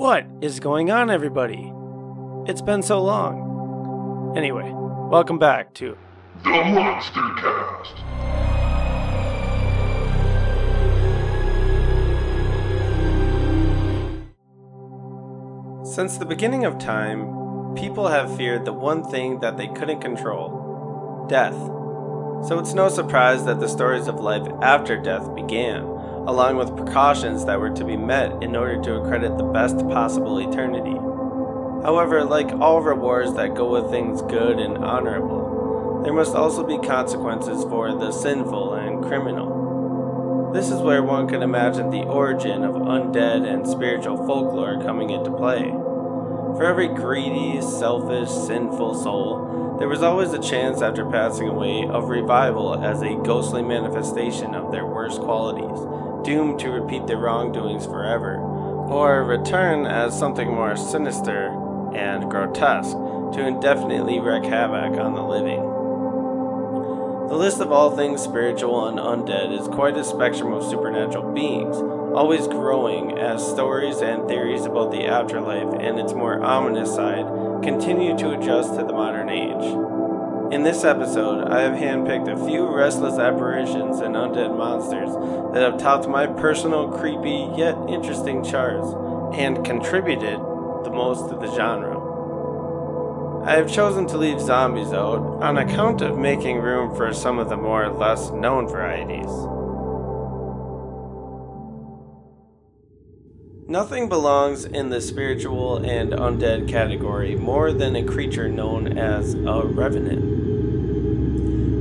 What is going on, everybody? It's been so long. Anyway, welcome back to The Monster Cast. Since the beginning of time, people have feared the one thing that they couldn't control death. So it's no surprise that the stories of life after death began, along with precautions that were to be met in order to accredit the best possible eternity. However, like all rewards that go with things good and honorable, there must also be consequences for the sinful and criminal. This is where one can imagine the origin of undead and spiritual folklore coming into play. For every greedy, selfish, sinful soul, there was always a chance after passing away of revival as a ghostly manifestation of their worst qualities, doomed to repeat their wrongdoings forever, or return as something more sinister and grotesque to indefinitely wreak havoc on the living. The list of all things spiritual and undead is quite a spectrum of supernatural beings, always growing as stories and theories about the afterlife and its more ominous side continue to adjust to the modern age. In this episode, I have handpicked a few restless apparitions and undead monsters that have topped my personal creepy yet interesting charts and contributed the most to the genre. I have chosen to leave zombies out on account of making room for some of the more less known varieties. Nothing belongs in the spiritual and undead category more than a creature known as a revenant.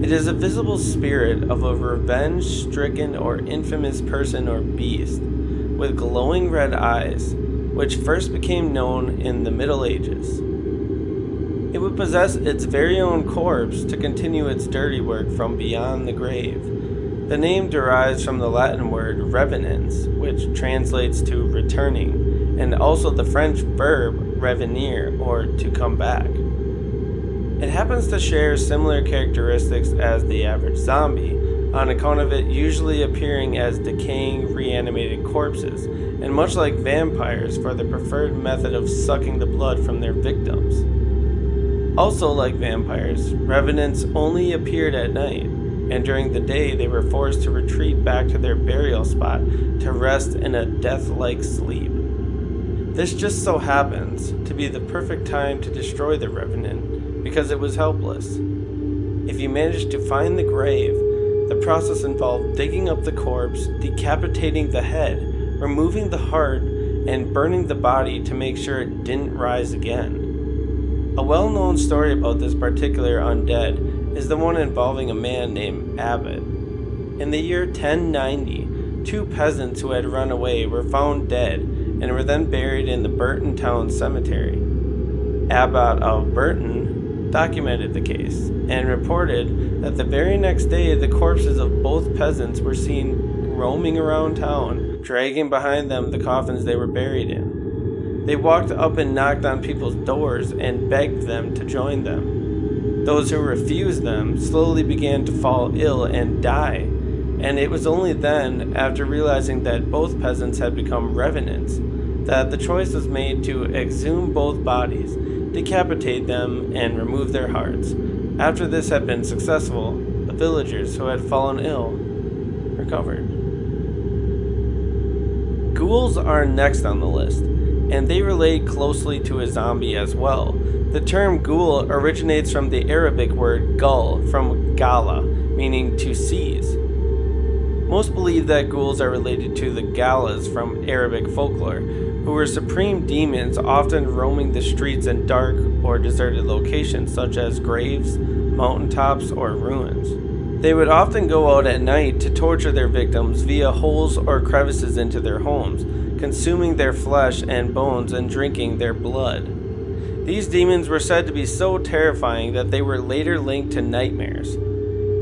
It is a visible spirit of a revenge stricken or infamous person or beast with glowing red eyes, which first became known in the Middle Ages. It would possess its very own corpse to continue its dirty work from beyond the grave. The name derives from the Latin word revenans, which translates to returning, and also the French verb revenir, or to come back. It happens to share similar characteristics as the average zombie, on account of it usually appearing as decaying, reanimated corpses, and much like vampires, for the preferred method of sucking the blood from their victims. Also, like vampires, revenants only appeared at night, and during the day they were forced to retreat back to their burial spot to rest in a death like sleep. This just so happens to be the perfect time to destroy the revenant because it was helpless. If you managed to find the grave, the process involved digging up the corpse, decapitating the head, removing the heart, and burning the body to make sure it didn't rise again. A well known story about this particular undead is the one involving a man named Abbott. In the year 1090, two peasants who had run away were found dead and were then buried in the Burton Town Cemetery. Abbot of Burton documented the case and reported that the very next day the corpses of both peasants were seen roaming around town, dragging behind them the coffins they were buried in. They walked up and knocked on people's doors and begged them to join them. Those who refused them slowly began to fall ill and die, and it was only then, after realizing that both peasants had become revenants, that the choice was made to exhume both bodies, decapitate them, and remove their hearts. After this had been successful, the villagers who had fallen ill recovered. Ghouls are next on the list, and they relate closely to a zombie as well. The term ghoul originates from the Arabic word gull, from ghala, meaning to seize. Most believe that ghouls are related to the galas from Arabic folklore, who were supreme demons often roaming the streets in dark or deserted locations such as graves, mountaintops, or ruins. They would often go out at night to torture their victims via holes or crevices into their homes, consuming their flesh and bones and drinking their blood. These demons were said to be so terrifying that they were later linked to nightmares.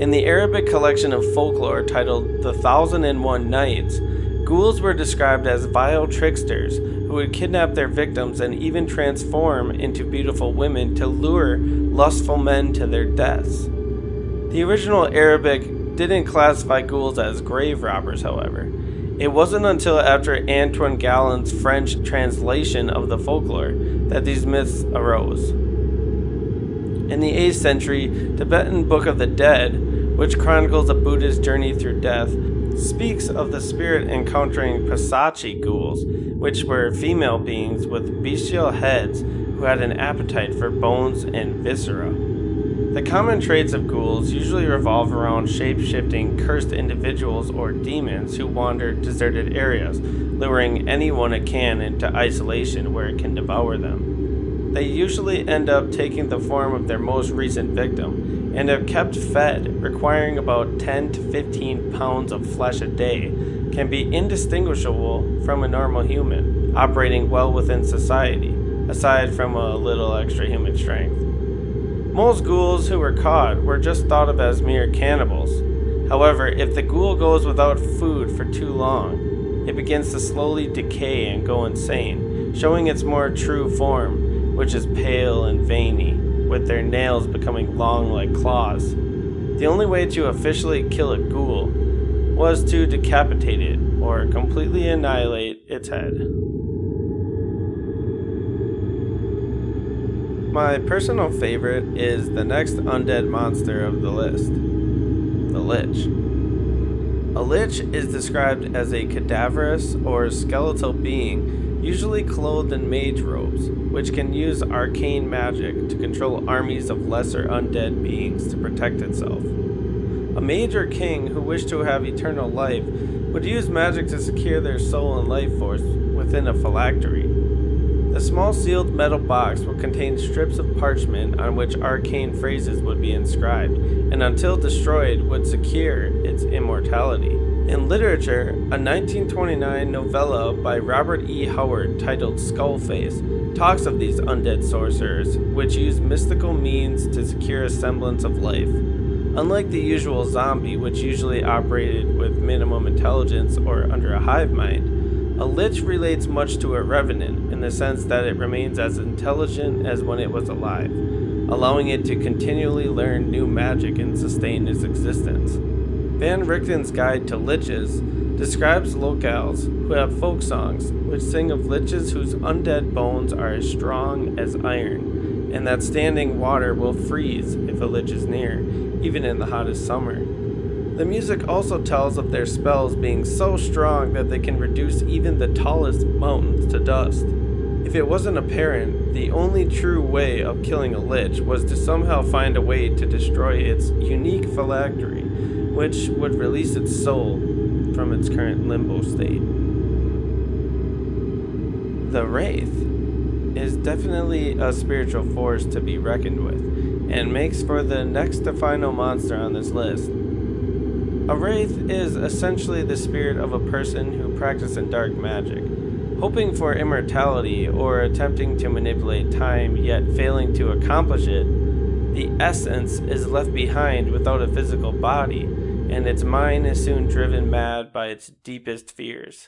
In the Arabic collection of folklore titled The Thousand and One Nights, ghouls were described as vile tricksters who would kidnap their victims and even transform into beautiful women to lure lustful men to their deaths. The original Arabic didn't classify ghouls as grave robbers, however. It wasn't until after Antoine Galland's French translation of the folklore that these myths arose. In the 8th century, Tibetan Book of the Dead, which chronicles a Buddhist journey through death, speaks of the spirit encountering Pasachi ghouls, which were female beings with bestial heads who had an appetite for bones and viscera. The common traits of ghouls usually revolve around shape shifting, cursed individuals or demons who wander deserted areas, luring anyone it can into isolation where it can devour them. They usually end up taking the form of their most recent victim, and if kept fed, requiring about 10 to 15 pounds of flesh a day, can be indistinguishable from a normal human, operating well within society, aside from a little extra human strength. Most ghouls who were caught were just thought of as mere cannibals. However, if the ghoul goes without food for too long, it begins to slowly decay and go insane, showing its more true form which is pale and veiny, with their nails becoming long like claws. The only way to officially kill a ghoul was to decapitate it or completely annihilate its head. My personal favorite is the next undead monster of the list the Lich. A Lich is described as a cadaverous or skeletal being usually clothed in mage robes, which can use arcane magic to control armies of lesser undead beings to protect itself. A mage or king who wished to have eternal life would use magic to secure their soul and life force within a phylactery. The small sealed metal box would contain strips of parchment on which arcane phrases would be inscribed, and until destroyed would secure its immortality. In literature, a 1929 novella by Robert E. Howard titled Skullface talks of these undead sorcerers, which use mystical means to secure a semblance of life. Unlike the usual zombie, which usually operated with minimum intelligence or under a hive mind, a lich relates much to a revenant in the sense that it remains as intelligent as when it was alive, allowing it to continually learn new magic and sustain its existence. Van Richten's Guide to Liches describes locales who have folk songs which sing of liches whose undead bones are as strong as iron, and that standing water will freeze if a lich is near, even in the hottest summer. The music also tells of their spells being so strong that they can reduce even the tallest mountains to dust. If it wasn't apparent, the only true way of killing a lich was to somehow find a way to destroy its unique phylactery which would release its soul from its current limbo state. The Wraith is definitely a spiritual force to be reckoned with, and makes for the next to final monster on this list. A Wraith is essentially the spirit of a person who practices dark magic, hoping for immortality or attempting to manipulate time yet failing to accomplish it. The essence is left behind without a physical body and its mind is soon driven mad by its deepest fears.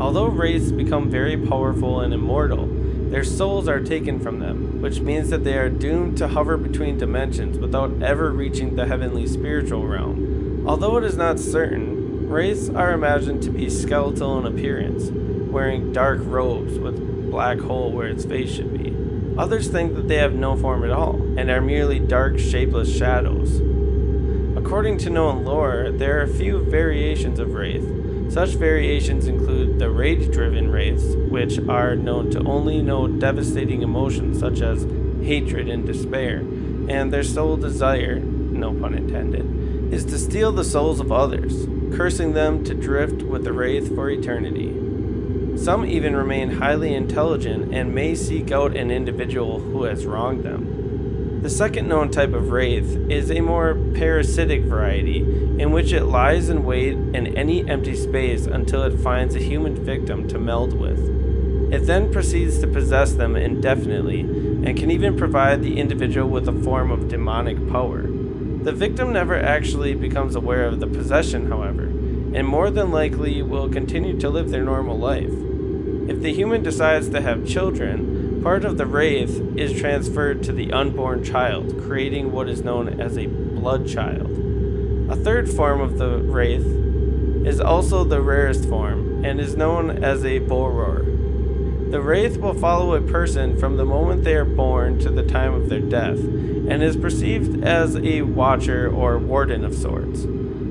Although wraiths become very powerful and immortal, their souls are taken from them, which means that they are doomed to hover between dimensions without ever reaching the heavenly spiritual realm. Although it is not certain, wraiths are imagined to be skeletal in appearance, wearing dark robes with black hole where its face should be. Others think that they have no form at all and are merely dark, shapeless shadows. According to known lore, there are a few variations of Wraith. Such variations include the rage driven Wraiths, which are known to only know devastating emotions such as hatred and despair, and their sole desire, no pun intended, is to steal the souls of others, cursing them to drift with the Wraith for eternity. Some even remain highly intelligent and may seek out an individual who has wronged them. The second known type of wraith is a more parasitic variety, in which it lies in wait in any empty space until it finds a human victim to meld with. It then proceeds to possess them indefinitely, and can even provide the individual with a form of demonic power. The victim never actually becomes aware of the possession, however, and more than likely will continue to live their normal life. If the human decides to have children, Part of the wraith is transferred to the unborn child, creating what is known as a blood child. A third form of the wraith is also the rarest form and is known as a boror. The wraith will follow a person from the moment they are born to the time of their death, and is perceived as a watcher or warden of sorts.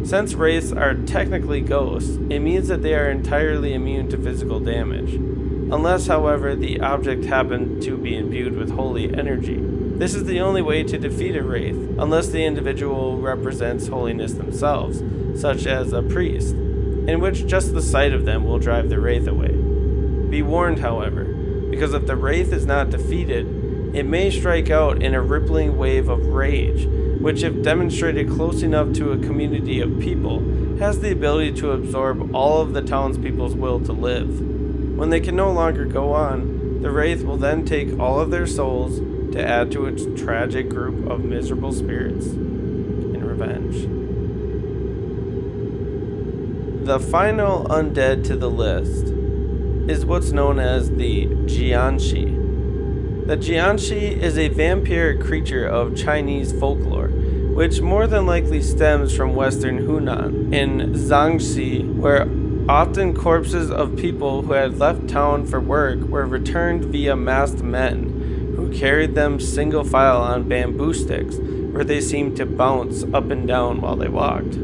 Since wraiths are technically ghosts, it means that they are entirely immune to physical damage, unless, however, the object happened to be imbued with holy energy. This is the only way to defeat a wraith, unless the individual represents holiness themselves, such as a priest, in which just the sight of them will drive the wraith away. Be warned, however, because if the wraith is not defeated, it may strike out in a rippling wave of rage, which, if demonstrated close enough to a community of people, has the ability to absorb all of the townspeople's will to live. When they can no longer go on, the wraith will then take all of their souls to add to its tragic group of miserable spirits in revenge. The final undead to the list is what's known as the Jiangshi. The Jiangshi is a vampiric creature of Chinese folklore, which more than likely stems from western Hunan in Jiangxi, where often corpses of people who had left town for work were returned via masked men who carried them single file on bamboo sticks, where they seemed to bounce up and down while they walked.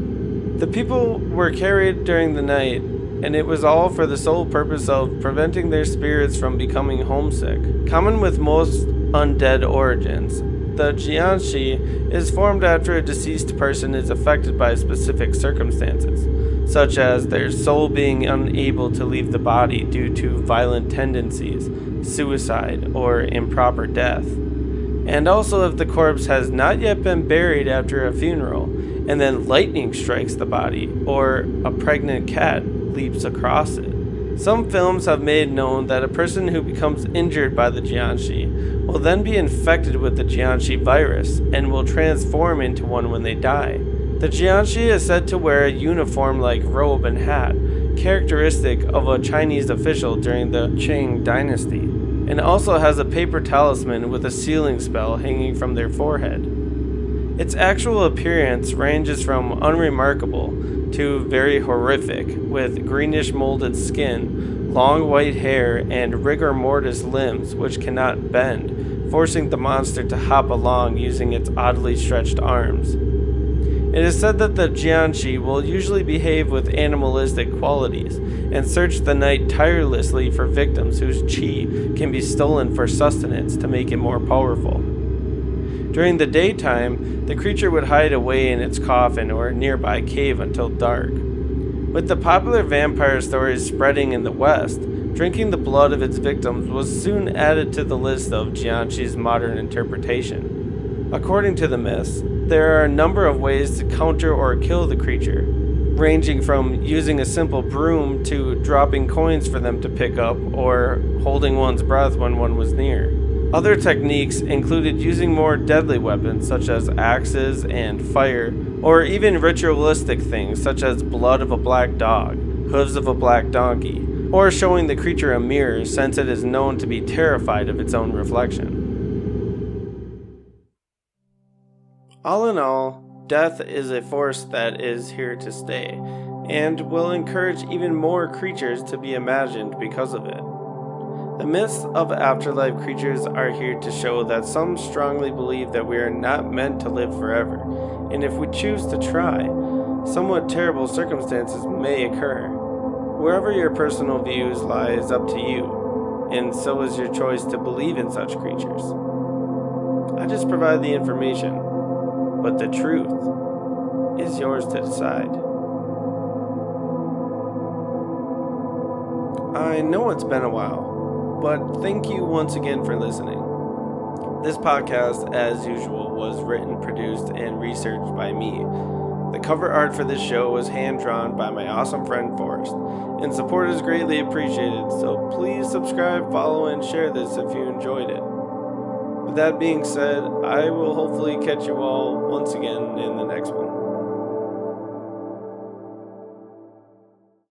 The people were carried during the night, and it was all for the sole purpose of preventing their spirits from becoming homesick. Common with most undead origins, the Jiangshi is formed after a deceased person is affected by specific circumstances, such as their soul being unable to leave the body due to violent tendencies, suicide, or improper death. And also if the corpse has not yet been buried after a funeral, and then lightning strikes the body, or a pregnant cat leaps across it. Some films have made known that a person who becomes injured by the Jiangshi will then be infected with the Jiangshi virus and will transform into one when they die. The Jiangshi is said to wear a uniform like robe and hat, characteristic of a Chinese official during the Qing dynasty, and also has a paper talisman with a sealing spell hanging from their forehead. Its actual appearance ranges from unremarkable to very horrific, with greenish molded skin, long white hair, and rigor mortis limbs which cannot bend, forcing the monster to hop along using its oddly stretched arms. It is said that the Jiangshi will usually behave with animalistic qualities and search the night tirelessly for victims whose chi can be stolen for sustenance to make it more powerful. During the daytime, the creature would hide away in its coffin or nearby cave until dark. With the popular vampire stories spreading in the West, drinking the blood of its victims was soon added to the list of Jiangshi's modern interpretation. According to the myths, there are a number of ways to counter or kill the creature, ranging from using a simple broom to dropping coins for them to pick up or holding one's breath when one was near. Other techniques included using more deadly weapons such as axes and fire, or even ritualistic things such as blood of a black dog, hooves of a black donkey, or showing the creature a mirror since it is known to be terrified of its own reflection. All in all, death is a force that is here to stay, and will encourage even more creatures to be imagined because of it. The myths of afterlife creatures are here to show that some strongly believe that we are not meant to live forever, and if we choose to try, somewhat terrible circumstances may occur. Wherever your personal views lie is up to you, and so is your choice to believe in such creatures. I just provide the information, but the truth is yours to decide. I know it's been a while but thank you once again for listening. This podcast, as usual, was written, produced, and researched by me. The cover art for this show was hand drawn by my awesome friend Forrest, and support is greatly appreciated, so please subscribe, follow, and share this if you enjoyed it. With that being said, I will hopefully catch you all once again in the next one.